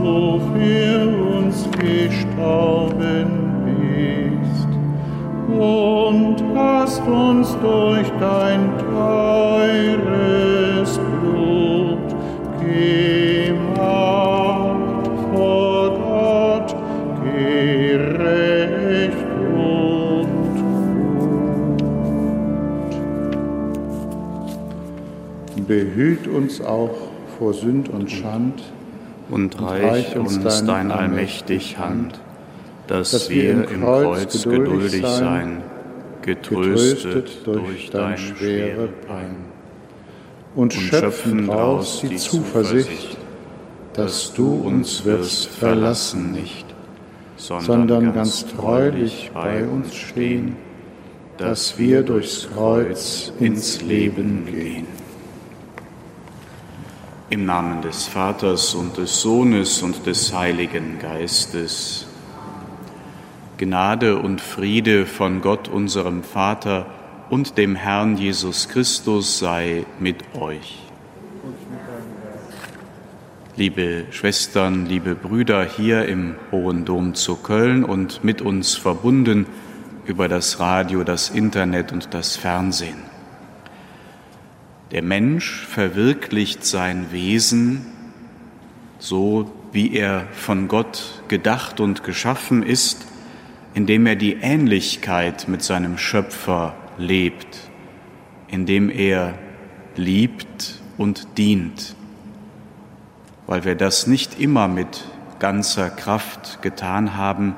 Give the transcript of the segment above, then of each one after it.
dass du für uns gestorben bist und hast uns durch dein teures Blut gemacht vor Gott gerecht und gut. Behüt uns auch vor Sünd und Schand und reich uns dein allmächtig Hand, dass wir im Kreuz geduldig sein, getröstet durch deine schwere Pein. Und schöpfen daraus die Zuversicht, dass du uns wirst verlassen nicht, sondern ganz treulich bei uns stehen, dass wir durchs Kreuz ins Leben gehen. Im Namen des Vaters und des Sohnes und des Heiligen Geistes. Gnade und Friede von Gott, unserem Vater und dem Herrn Jesus Christus sei mit euch. Liebe Schwestern, liebe Brüder hier im Hohen Dom zu Köln und mit uns verbunden über das Radio, das Internet und das Fernsehen. Der Mensch verwirklicht sein Wesen so, wie er von Gott gedacht und geschaffen ist, indem er die Ähnlichkeit mit seinem Schöpfer lebt, indem er liebt und dient. Weil wir das nicht immer mit ganzer Kraft getan haben,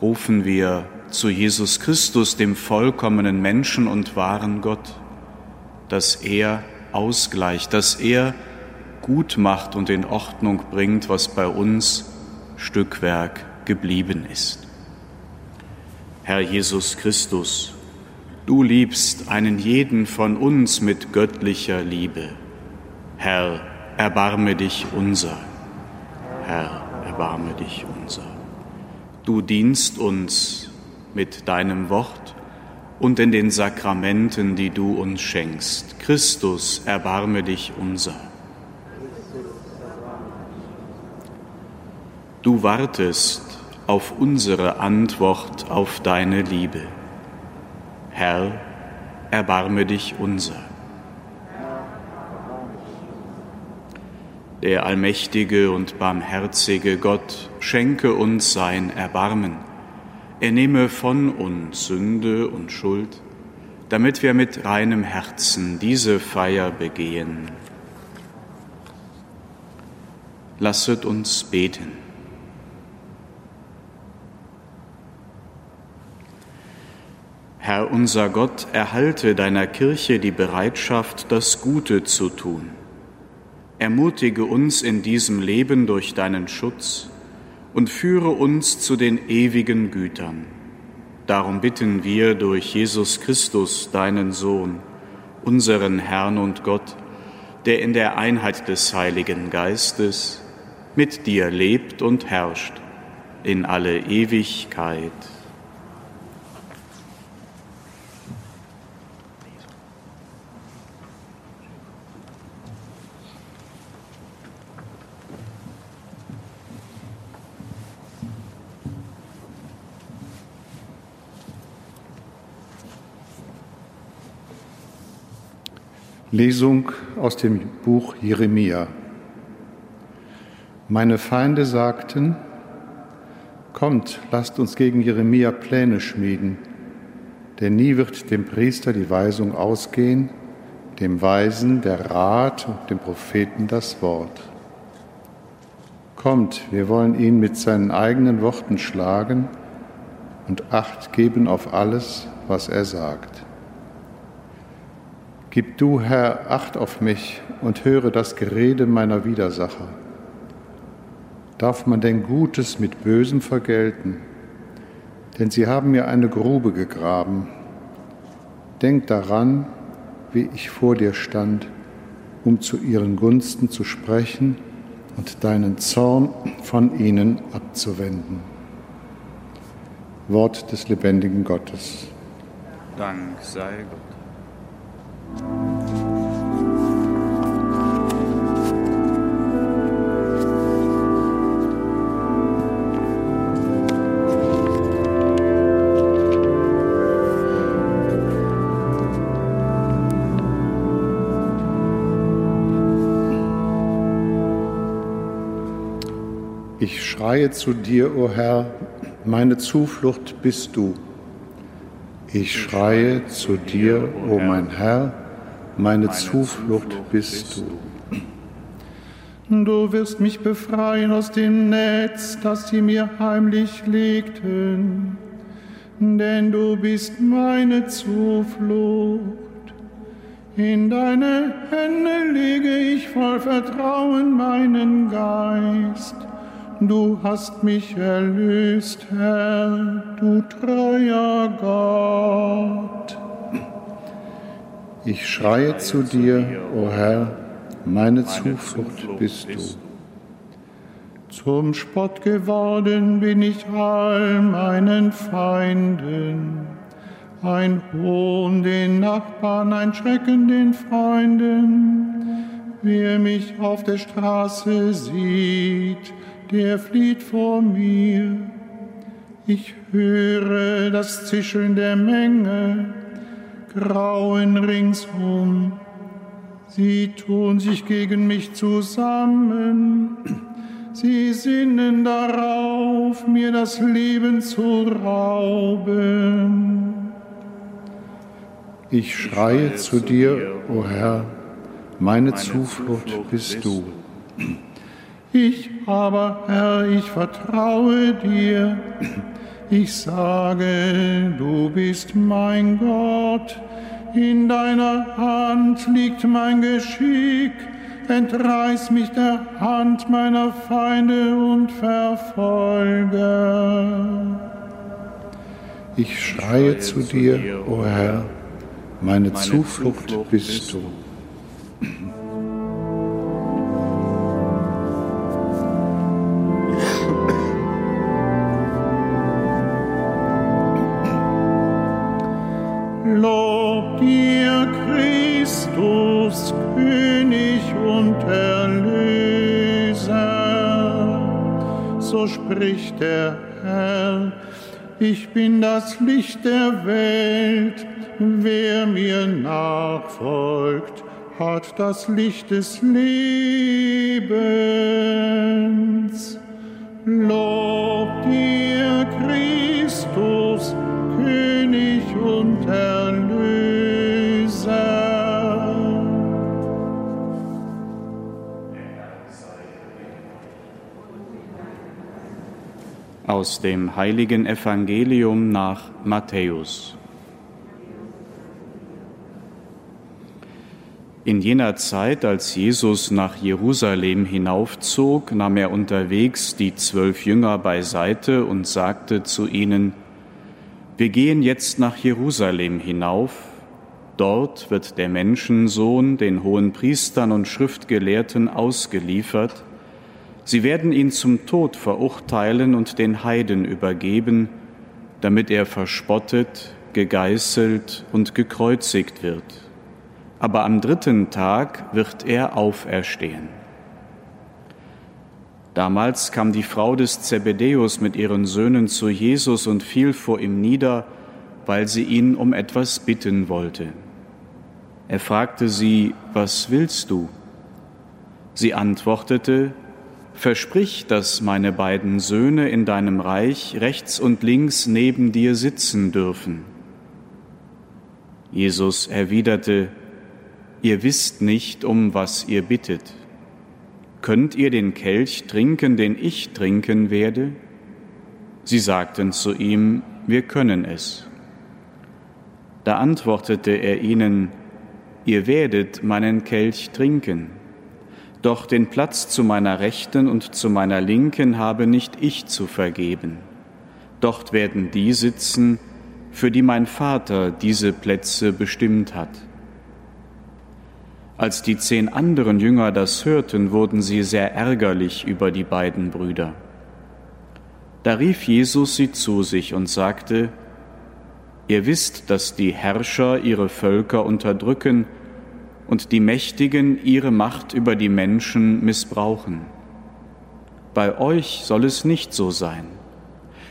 rufen wir zu Jesus Christus, dem vollkommenen Menschen und wahren Gott dass er ausgleicht, dass er gut macht und in Ordnung bringt, was bei uns Stückwerk geblieben ist. Herr Jesus Christus, du liebst einen jeden von uns mit göttlicher Liebe. Herr, erbarme dich unser. Herr, erbarme dich unser. Du dienst uns mit deinem Wort und in den Sakramenten, die du uns schenkst. Christus, erbarme dich unser. Du wartest auf unsere Antwort auf deine Liebe. Herr, erbarme dich unser. Der allmächtige und barmherzige Gott schenke uns sein Erbarmen er nehme von uns Sünde und Schuld, damit wir mit reinem Herzen diese Feier begehen. Lasset uns beten. Herr unser Gott, erhalte deiner Kirche die Bereitschaft, das Gute zu tun. Ermutige uns in diesem Leben durch deinen Schutz und führe uns zu den ewigen Gütern. Darum bitten wir durch Jesus Christus, deinen Sohn, unseren Herrn und Gott, der in der Einheit des Heiligen Geistes mit dir lebt und herrscht in alle Ewigkeit. Lesung aus dem Buch Jeremia. Meine Feinde sagten, Kommt, lasst uns gegen Jeremia Pläne schmieden, denn nie wird dem Priester die Weisung ausgehen, dem Weisen der Rat und dem Propheten das Wort. Kommt, wir wollen ihn mit seinen eigenen Worten schlagen und Acht geben auf alles, was er sagt. Gib du, Herr, Acht auf mich und höre das Gerede meiner Widersacher. Darf man denn Gutes mit Bösem vergelten? Denn sie haben mir eine Grube gegraben. Denk daran, wie ich vor dir stand, um zu ihren Gunsten zu sprechen und deinen Zorn von ihnen abzuwenden. Wort des lebendigen Gottes. Dank sei Gott. Ich schreie zu dir, o oh Herr, meine Zuflucht bist du. Ich schreie zu dir, o oh mein Herr, meine Zuflucht bist du. Du wirst mich befreien aus dem Netz, das sie mir heimlich legten, denn du bist meine Zuflucht. In deine Hände lege ich voll Vertrauen meinen Geist du hast mich erlöst, Herr, du treuer Gott. Ich schreie zu dir, o oh Herr, meine Zuflucht bist du. Zum Spott geworden bin ich all meinen Feinden, ein Hohn den Nachbarn, ein Schrecken den Freunden. Wer mich auf der Straße sieht, der flieht vor mir. Ich höre das Zischeln der Menge, Grauen ringsum. Sie tun sich gegen mich zusammen. Sie sinnen darauf, mir das Leben zu rauben. Ich schreie zu dir, o oh Herr, meine Zuflucht bist du. Ich aber, Herr, ich vertraue dir. Ich sage, du bist mein Gott. In deiner Hand liegt mein Geschick. Entreiß mich der Hand meiner Feinde und Verfolger. Ich schreie zu dir, o oh Herr, meine Zuflucht bist du. Spricht der Herr, ich bin das Licht der Welt, wer mir nachfolgt, hat das Licht des Lebens. Lob dir, Aus dem heiligen Evangelium nach Matthäus. In jener Zeit, als Jesus nach Jerusalem hinaufzog, nahm er unterwegs die zwölf Jünger beiseite und sagte zu ihnen, Wir gehen jetzt nach Jerusalem hinauf, dort wird der Menschensohn den hohen Priestern und Schriftgelehrten ausgeliefert, Sie werden ihn zum Tod verurteilen und den Heiden übergeben, damit er verspottet, gegeißelt und gekreuzigt wird. Aber am dritten Tag wird er auferstehen. Damals kam die Frau des Zebedäus mit ihren Söhnen zu Jesus und fiel vor ihm nieder, weil sie ihn um etwas bitten wollte. Er fragte sie, was willst du? Sie antwortete, Versprich, dass meine beiden Söhne in deinem Reich rechts und links neben dir sitzen dürfen. Jesus erwiderte, Ihr wisst nicht, um was ihr bittet. Könnt ihr den Kelch trinken, den ich trinken werde? Sie sagten zu ihm, wir können es. Da antwortete er ihnen, Ihr werdet meinen Kelch trinken doch den Platz zu meiner Rechten und zu meiner Linken habe nicht ich zu vergeben. Dort werden die sitzen, für die mein Vater diese Plätze bestimmt hat. Als die zehn anderen Jünger das hörten, wurden sie sehr ärgerlich über die beiden Brüder. Da rief Jesus sie zu sich und sagte, Ihr wisst, dass die Herrscher ihre Völker unterdrücken und die Mächtigen ihre Macht über die Menschen missbrauchen. Bei euch soll es nicht so sein,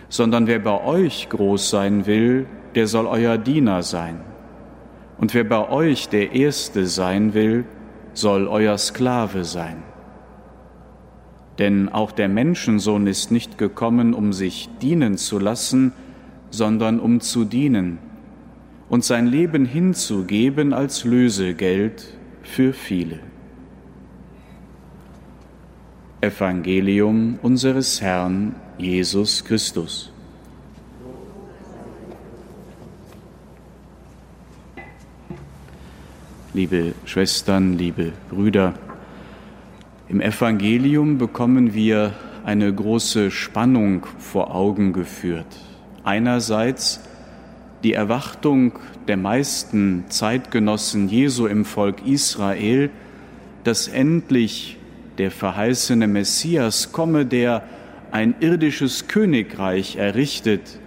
sondern wer bei euch groß sein will, der soll euer Diener sein. Und wer bei euch der Erste sein will, soll euer Sklave sein. Denn auch der Menschensohn ist nicht gekommen, um sich dienen zu lassen, sondern um zu dienen und sein Leben hinzugeben als Lösegeld für viele. Evangelium unseres Herrn Jesus Christus. Liebe Schwestern, liebe Brüder, im Evangelium bekommen wir eine große Spannung vor Augen geführt. Einerseits die Erwartung der meisten Zeitgenossen Jesu im Volk Israel, dass endlich der verheißene Messias komme, der ein irdisches Königreich errichtet,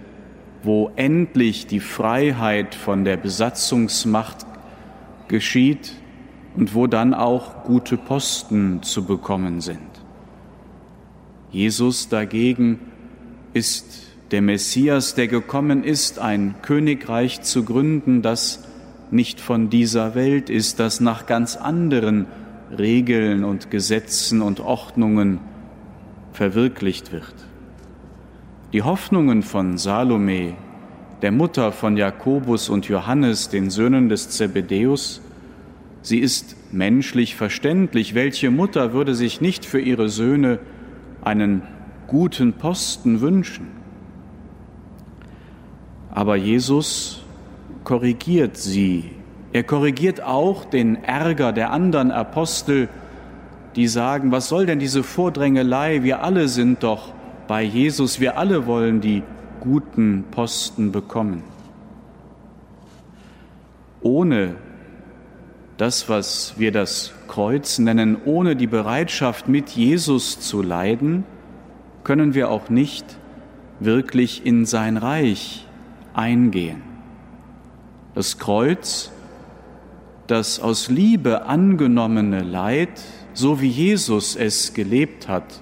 wo endlich die Freiheit von der Besatzungsmacht geschieht und wo dann auch gute Posten zu bekommen sind. Jesus dagegen ist der Messias, der gekommen ist, ein Königreich zu gründen, das nicht von dieser Welt ist, das nach ganz anderen Regeln und Gesetzen und Ordnungen verwirklicht wird. Die Hoffnungen von Salome, der Mutter von Jakobus und Johannes, den Söhnen des Zebedäus, sie ist menschlich verständlich. Welche Mutter würde sich nicht für ihre Söhne einen guten Posten wünschen? Aber Jesus korrigiert sie. Er korrigiert auch den Ärger der anderen Apostel, die sagen, was soll denn diese Vordrängelei? Wir alle sind doch bei Jesus, wir alle wollen die guten Posten bekommen. Ohne das, was wir das Kreuz nennen, ohne die Bereitschaft, mit Jesus zu leiden, können wir auch nicht wirklich in sein Reich eingehen. Das Kreuz, das aus Liebe angenommene Leid, so wie Jesus es gelebt hat,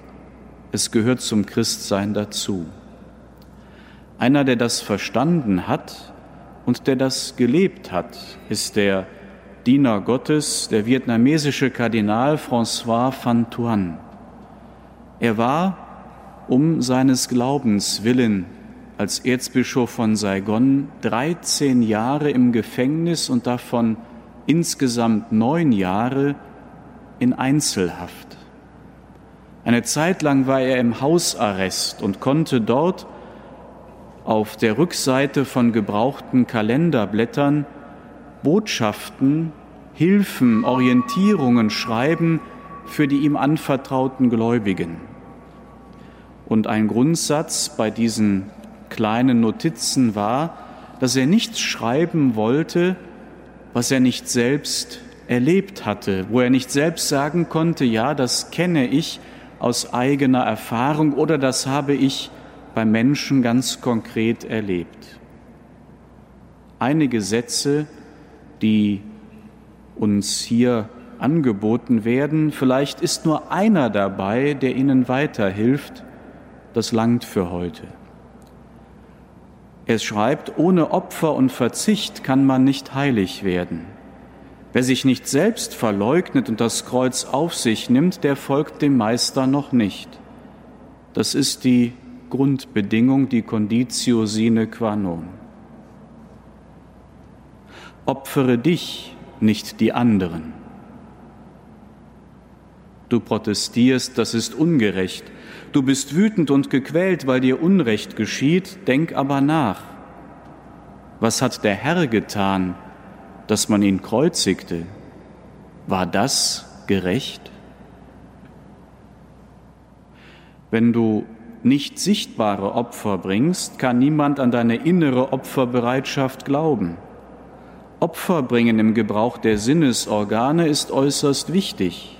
es gehört zum Christsein dazu. Einer, der das verstanden hat und der das gelebt hat, ist der Diener Gottes, der vietnamesische Kardinal François Van Thuan. Er war um seines Glaubens willen als Erzbischof von Saigon 13 Jahre im Gefängnis und davon insgesamt neun Jahre in Einzelhaft. Eine Zeit lang war er im Hausarrest und konnte dort auf der Rückseite von gebrauchten Kalenderblättern Botschaften, Hilfen, Orientierungen schreiben für die ihm anvertrauten Gläubigen. Und ein Grundsatz bei diesen kleinen Notizen war, dass er nichts schreiben wollte, was er nicht selbst erlebt hatte, wo er nicht selbst sagen konnte, ja, das kenne ich aus eigener Erfahrung oder das habe ich bei Menschen ganz konkret erlebt. Einige Sätze, die uns hier angeboten werden, vielleicht ist nur einer dabei, der Ihnen weiterhilft, das langt für heute. Er schreibt, ohne Opfer und Verzicht kann man nicht heilig werden. Wer sich nicht selbst verleugnet und das Kreuz auf sich nimmt, der folgt dem Meister noch nicht. Das ist die Grundbedingung, die Conditio sine qua non. Opfere dich, nicht die anderen. Du protestierst, das ist ungerecht. Du bist wütend und gequält, weil dir Unrecht geschieht, denk aber nach. Was hat der Herr getan, dass man ihn kreuzigte? War das gerecht? Wenn du nicht sichtbare Opfer bringst, kann niemand an deine innere Opferbereitschaft glauben. Opfer bringen im Gebrauch der Sinnesorgane ist äußerst wichtig.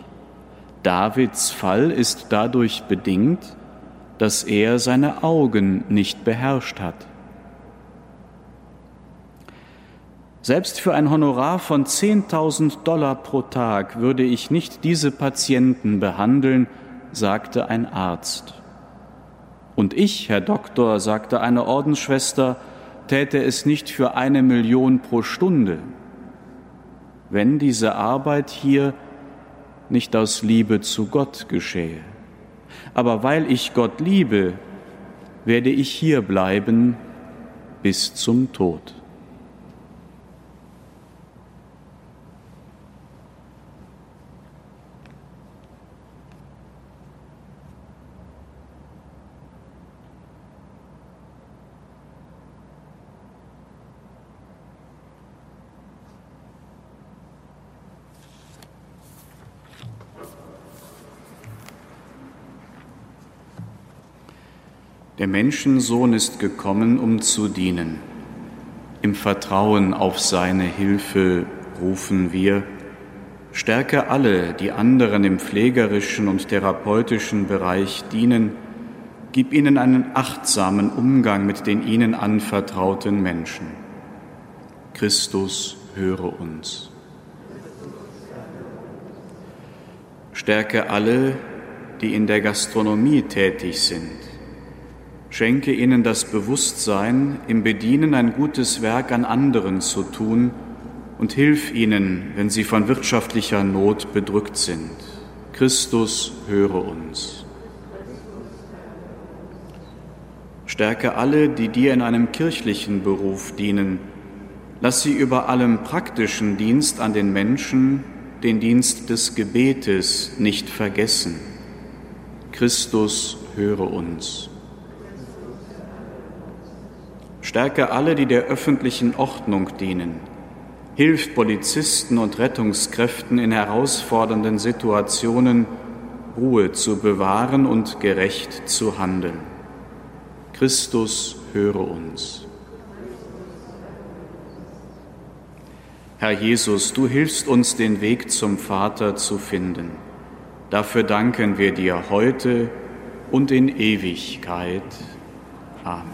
Davids Fall ist dadurch bedingt, dass er seine Augen nicht beherrscht hat. Selbst für ein Honorar von 10.000 Dollar pro Tag würde ich nicht diese Patienten behandeln, sagte ein Arzt. Und ich, Herr Doktor, sagte eine Ordensschwester, täte es nicht für eine Million pro Stunde, wenn diese Arbeit hier nicht aus Liebe zu Gott geschehe. Aber weil ich Gott liebe, werde ich hier bleiben bis zum Tod. Der Menschensohn ist gekommen, um zu dienen. Im Vertrauen auf seine Hilfe rufen wir, stärke alle, die anderen im pflegerischen und therapeutischen Bereich dienen, gib ihnen einen achtsamen Umgang mit den ihnen anvertrauten Menschen. Christus, höre uns. Stärke alle, die in der Gastronomie tätig sind Schenke ihnen das Bewusstsein, im Bedienen ein gutes Werk an anderen zu tun und hilf ihnen, wenn sie von wirtschaftlicher Not bedrückt sind. Christus, höre uns. Stärke alle, die dir in einem kirchlichen Beruf dienen. Lass sie über allem praktischen Dienst an den Menschen, den Dienst des Gebetes, nicht vergessen. Christus, höre uns. Stärke alle, die der öffentlichen Ordnung dienen. Hilf Polizisten und Rettungskräften in herausfordernden Situationen, Ruhe zu bewahren und gerecht zu handeln. Christus, höre uns. Herr Jesus, du hilfst uns, den Weg zum Vater zu finden. Dafür danken wir dir heute und in Ewigkeit. Amen.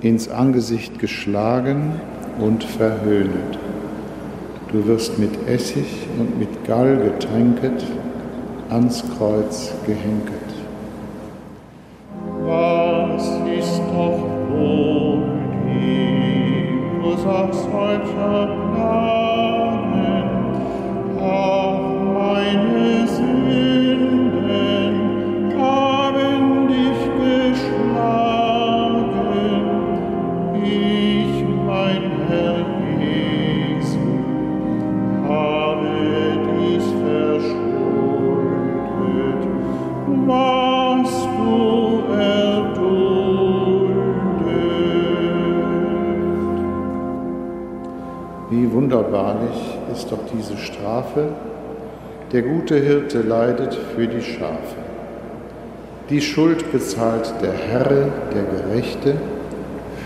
ins Angesicht geschlagen und verhöhnet. Du wirst mit Essig und mit Gall getränket, ans Kreuz gehenket. Gute Hirte leidet für die Schafe. Die Schuld bezahlt der Herr, der Gerechte,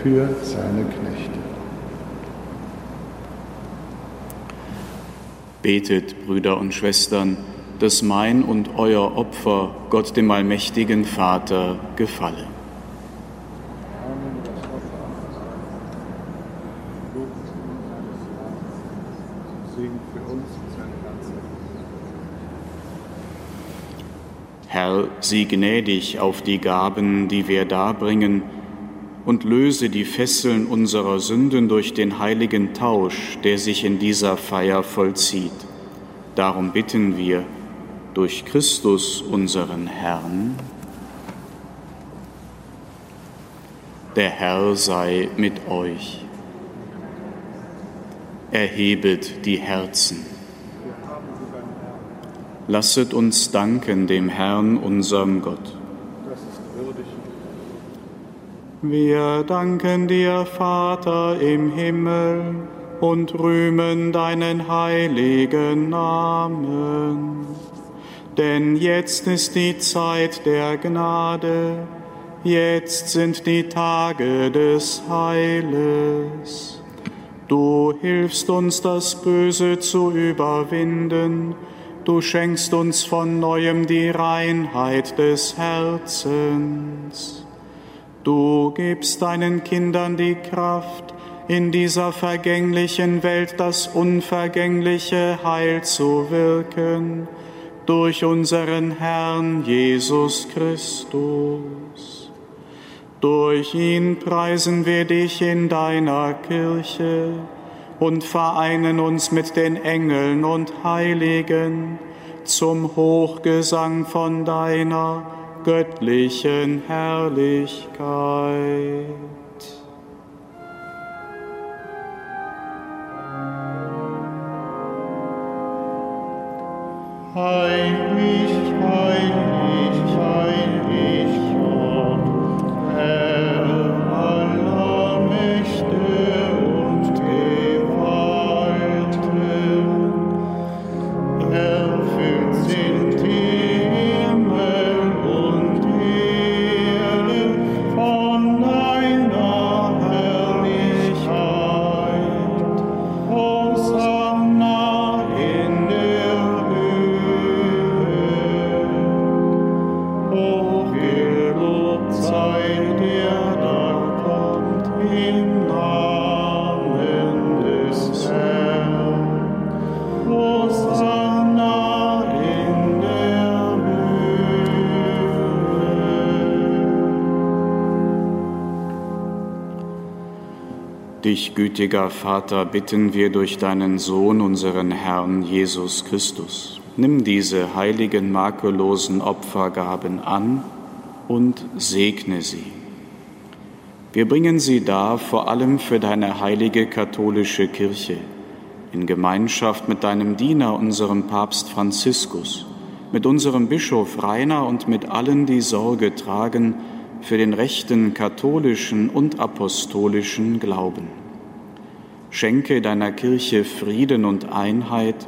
für seine Knechte. Betet, Brüder und Schwestern, dass mein und euer Opfer Gott dem allmächtigen Vater gefalle. Herr, sieh gnädig auf die Gaben, die wir darbringen, und löse die Fesseln unserer Sünden durch den heiligen Tausch, der sich in dieser Feier vollzieht. Darum bitten wir durch Christus unseren Herrn. Der Herr sei mit euch. Erhebet die Herzen. Lasset uns danken dem Herrn, unserem Gott. Wir danken dir, Vater im Himmel, und rühmen deinen heiligen Namen. Denn jetzt ist die Zeit der Gnade, jetzt sind die Tage des Heiles. Du hilfst uns, das Böse zu überwinden, du schenkst uns von neuem die Reinheit des Herzens. Du gibst deinen Kindern die Kraft, in dieser vergänglichen Welt das unvergängliche Heil zu wirken, durch unseren Herrn Jesus Christus. Durch ihn preisen wir dich in deiner Kirche und vereinen uns mit den Engeln und Heiligen zum Hochgesang von deiner göttlichen Herrlichkeit. Heilig, Dich, gütiger Vater, bitten wir durch deinen Sohn, unseren Herrn Jesus Christus. Nimm diese heiligen, makellosen Opfergaben an und segne sie. Wir bringen sie dar vor allem für deine heilige katholische Kirche, in Gemeinschaft mit deinem Diener, unserem Papst Franziskus, mit unserem Bischof Rainer und mit allen, die Sorge tragen für den rechten katholischen und apostolischen Glauben. Schenke deiner Kirche Frieden und Einheit,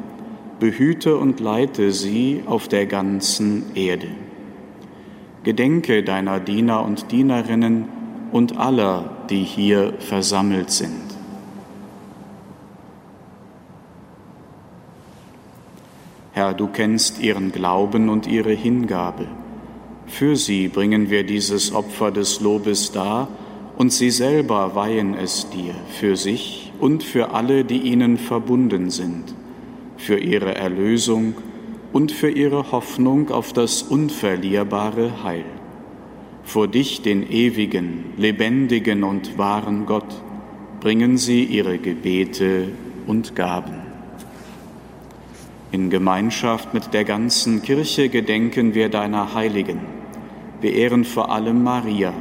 behüte und leite sie auf der ganzen Erde. Gedenke deiner Diener und Dienerinnen und aller, die hier versammelt sind. Herr, du kennst ihren Glauben und ihre Hingabe. Für sie bringen wir dieses Opfer des Lobes dar und sie selber weihen es dir, für sich und für alle, die ihnen verbunden sind, für ihre Erlösung und für ihre Hoffnung auf das unverlierbare Heil. Vor dich, den ewigen, lebendigen und wahren Gott, bringen sie ihre Gebete und Gaben. In Gemeinschaft mit der ganzen Kirche gedenken wir deiner Heiligen. Wir ehren vor allem Maria,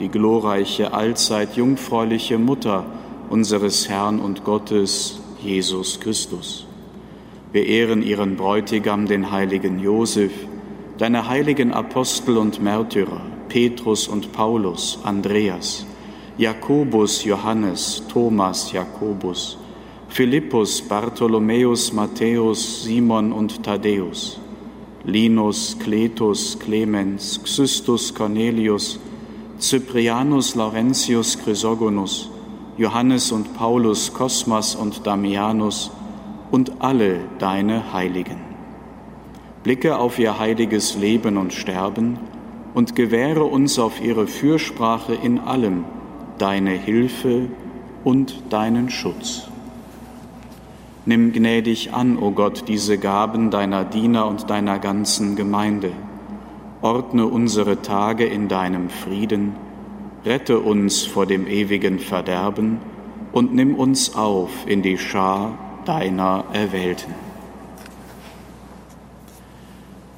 die glorreiche, allzeit jungfräuliche Mutter unseres Herrn und Gottes, Jesus Christus. Wir ehren ihren Bräutigam, den heiligen Josef, deine heiligen Apostel und Märtyrer, Petrus und Paulus, Andreas, Jakobus, Johannes, Thomas, Jakobus, Philippus, Bartholomäus, Matthäus, Simon und Thaddäus, Linus, Cletus, Clemens, Xystus, Cornelius, Cyprianus, Laurentius, Chrysogonus, Johannes und Paulus, Kosmas und Damianus und alle deine Heiligen. blicke auf ihr heiliges Leben und Sterben und gewähre uns auf ihre Fürsprache in allem deine Hilfe und deinen Schutz. Nimm gnädig an, o oh Gott, diese Gaben deiner Diener und deiner ganzen Gemeinde. Ordne unsere Tage in deinem Frieden, rette uns vor dem ewigen Verderben und nimm uns auf in die Schar deiner Erwählten.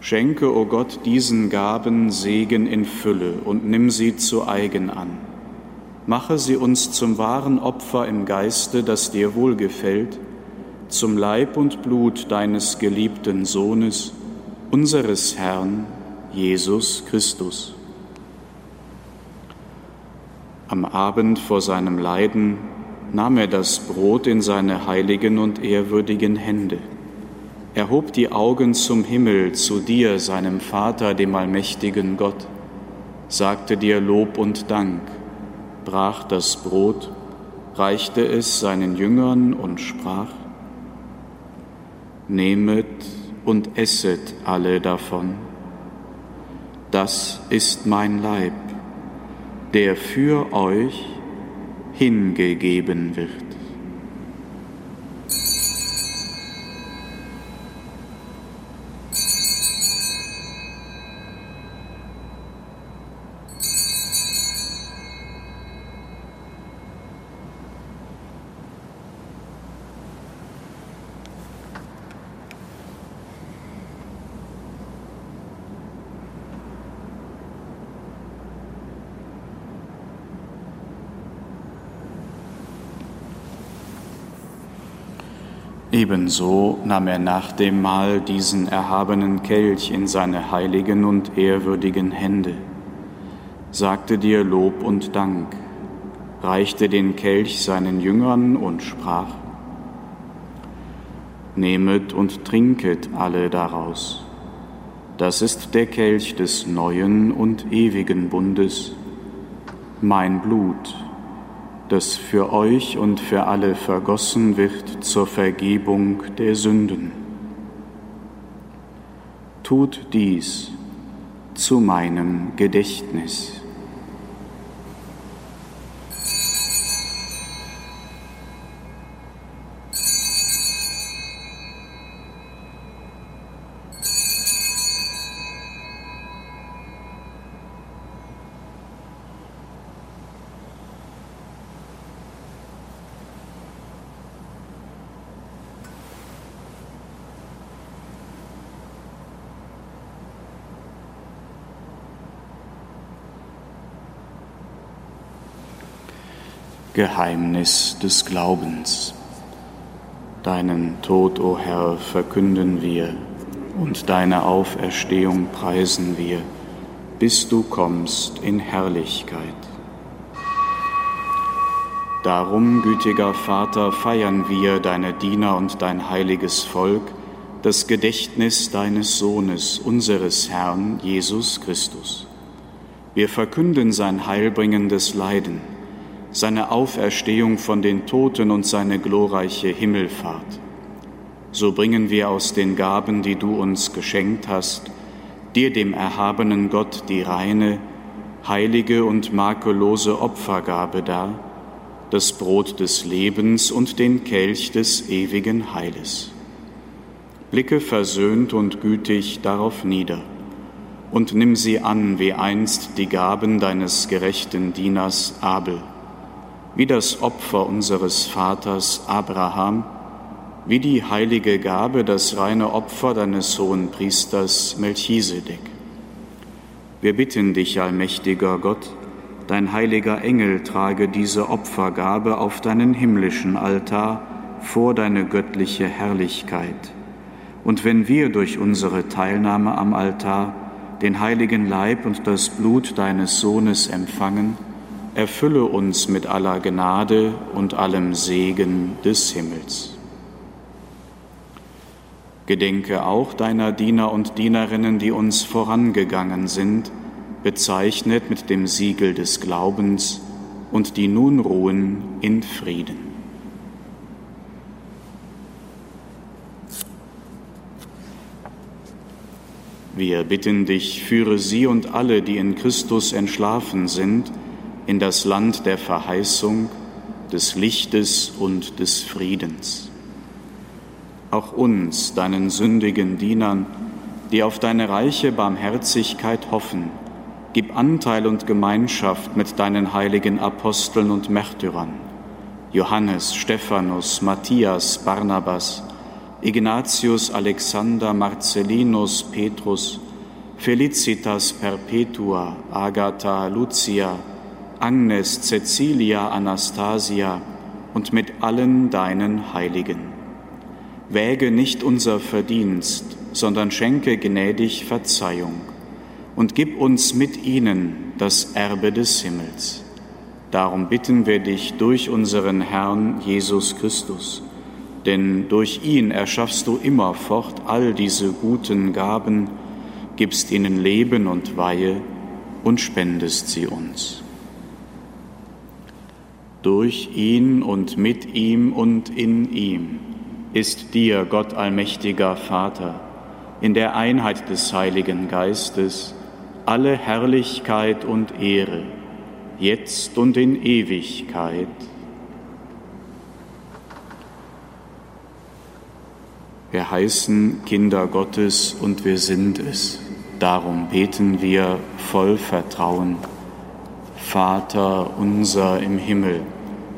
Schenke, o oh Gott, diesen Gaben Segen in Fülle und nimm sie zu eigen an. Mache sie uns zum wahren Opfer im Geiste, das dir wohlgefällt, zum Leib und Blut deines geliebten Sohnes, unseres Herrn, Jesus Christus. Am Abend vor seinem Leiden nahm er das Brot in seine heiligen und ehrwürdigen Hände er hob die Augen zum Himmel, zu dir, seinem Vater, dem allmächtigen Gott, sagte dir Lob und Dank, brach das Brot, reichte es seinen Jüngern und sprach, Nehmet und esset alle davon. Das ist mein Leib, der für euch hingegeben wird. Ebenso nahm er nach dem Mahl diesen erhabenen Kelch in seine heiligen und ehrwürdigen Hände, sagte dir Lob und Dank, reichte den Kelch seinen Jüngern und sprach, Nehmet und trinket alle daraus. Das ist der Kelch des neuen und ewigen Bundes, mein Blut, das für euch und für alle vergossen wird zur Vergebung der Sünden. Tut dies zu meinem Gedächtnis. Geheimnis des Glaubens. Deinen Tod, o oh Herr, verkünden wir und deine Auferstehung preisen wir, bis du kommst in Herrlichkeit. Darum, gütiger Vater, feiern wir, deine Diener und dein heiliges Volk, das Gedächtnis deines Sohnes, unseres Herrn Jesus Christus. Wir verkünden sein heilbringendes Leiden seine Auferstehung von den Toten und seine glorreiche Himmelfahrt. So bringen wir aus den Gaben, die du uns geschenkt hast, dir dem erhabenen Gott die reine, heilige und makellose Opfergabe dar, das Brot des Lebens und den Kelch des ewigen Heiles. Blicke versöhnt und gütig darauf nieder und nimm sie an wie einst die Gaben deines gerechten Dieners Abel wie das Opfer unseres Vaters Abraham, wie die heilige Gabe, das reine Opfer deines hohen Priesters Melchisedek. Wir bitten dich, allmächtiger Gott, dein heiliger Engel trage diese Opfergabe auf deinen himmlischen Altar vor deine göttliche Herrlichkeit. Und wenn wir durch unsere Teilnahme am Altar den heiligen Leib und das Blut deines Sohnes empfangen, erfülle uns mit aller Gnade und allem Segen des Himmels. Gedenke auch deiner Diener und Dienerinnen, die uns vorangegangen sind, bezeichnet mit dem Siegel des Glaubens und die nun ruhen in Frieden. Wir bitten dich, führe sie und alle, die in Christus entschlafen sind, in das Land der Verheißung, des Lichtes und des Friedens. Auch uns, deinen sündigen Dienern, die auf deine reiche Barmherzigkeit hoffen, gib Anteil und Gemeinschaft mit deinen heiligen Aposteln und Märtyrern, Johannes, Stephanus, Matthias, Barnabas, Ignatius, Alexander, Marcellinus, Petrus, Felicitas Perpetua, Agatha, Lucia, Agnes, Cecilia, Anastasia und mit allen deinen Heiligen. Wäge nicht unser Verdienst, sondern schenke gnädig Verzeihung und gib uns mit ihnen das Erbe des Himmels. Darum bitten wir dich durch unseren Herrn Jesus Christus denn durch ihn erschaffst du immerfort all diese guten Gaben, gibst ihnen Leben und Weihe und spendest sie uns. Durch ihn und mit ihm und in ihm ist dir, Gott allmächtiger Vater, in der Einheit des Heiligen Geistes, alle Herrlichkeit und Ehre, jetzt und in Ewigkeit. Wir heißen Kinder Gottes und wir sind es. Darum beten wir voll Vertrauen. Vater unser im Himmel,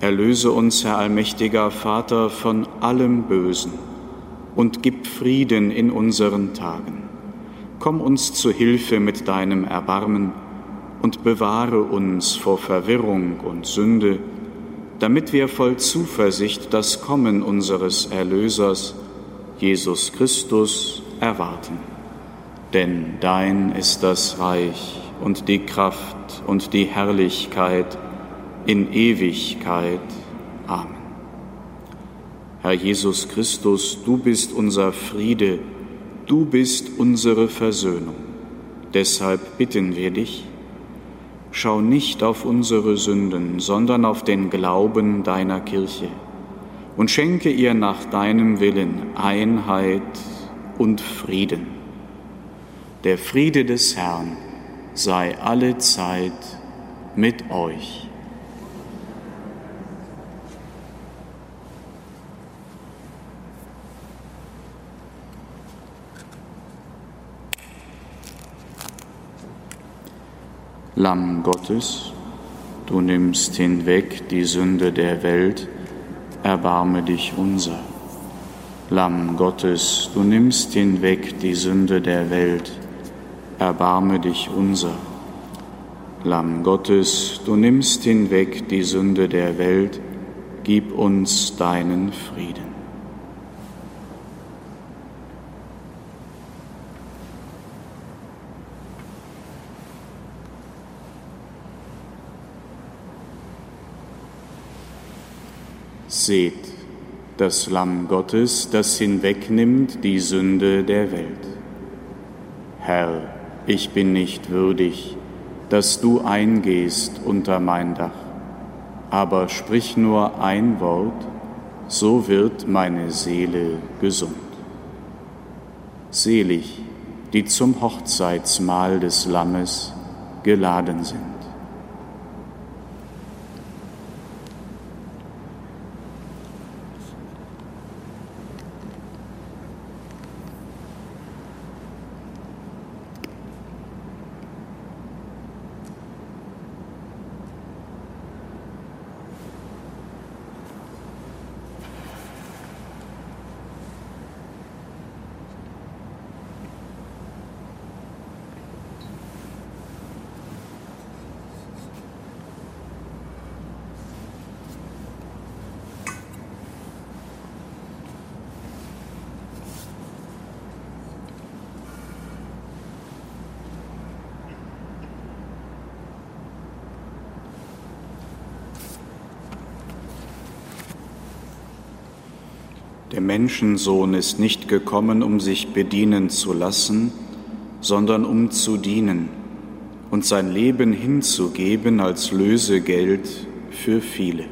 Erlöse uns, Herr allmächtiger Vater, von allem Bösen und gib Frieden in unseren Tagen. Komm uns zu Hilfe mit deinem Erbarmen und bewahre uns vor Verwirrung und Sünde, damit wir voll Zuversicht das Kommen unseres Erlösers, Jesus Christus, erwarten. Denn dein ist das Reich und die Kraft und die Herrlichkeit in Ewigkeit. Amen. Herr Jesus Christus, du bist unser Friede, du bist unsere Versöhnung. Deshalb bitten wir dich, schau nicht auf unsere Sünden, sondern auf den Glauben deiner Kirche und schenke ihr nach deinem Willen Einheit und Frieden. Der Friede des Herrn sei alle Zeit mit euch. Lamm Gottes, du nimmst hinweg die Sünde der Welt, erbarme dich unser. Lamm Gottes, du nimmst hinweg die Sünde der Welt, erbarme dich unser. Lamm Gottes, du nimmst hinweg die Sünde der Welt, gib uns deinen Frieden. Seht, das Lamm Gottes, das hinwegnimmt die Sünde der Welt. Herr, ich bin nicht würdig, dass du eingehst unter mein Dach, aber sprich nur ein Wort, so wird meine Seele gesund. Selig, die zum Hochzeitsmahl des Lammes geladen sind. Menschensohn ist nicht gekommen, um sich bedienen zu lassen, sondern um zu dienen und sein Leben hinzugeben als Lösegeld für viele.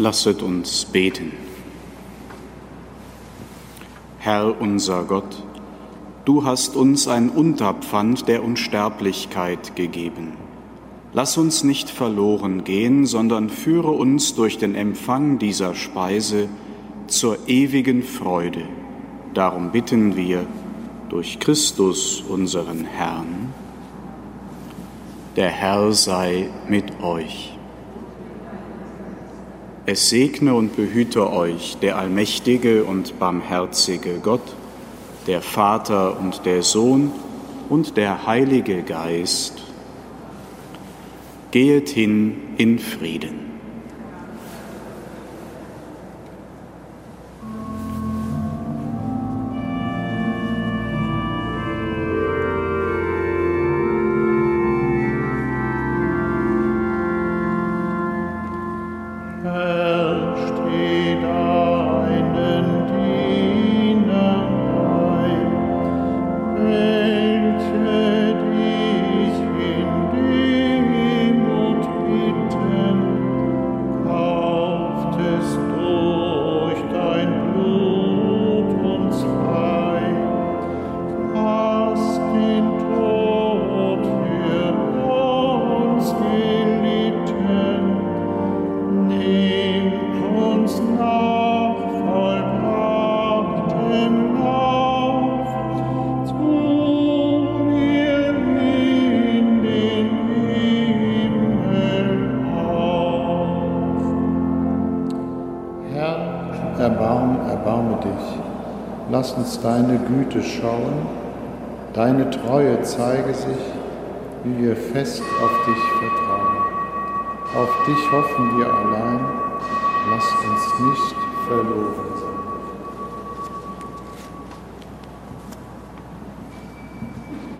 Lasset uns beten. Herr unser Gott, du hast uns ein Unterpfand der Unsterblichkeit gegeben. Lass uns nicht verloren gehen, sondern führe uns durch den Empfang dieser Speise zur ewigen Freude. Darum bitten wir durch Christus unseren Herrn. Der Herr sei mit euch. Es segne und behüte euch der allmächtige und barmherzige Gott, der Vater und der Sohn und der Heilige Geist. Gehet hin in Frieden. Deine Güte schauen, deine Treue zeige sich, wie wir fest auf dich vertrauen. Auf dich hoffen wir allein, lass uns nicht verloren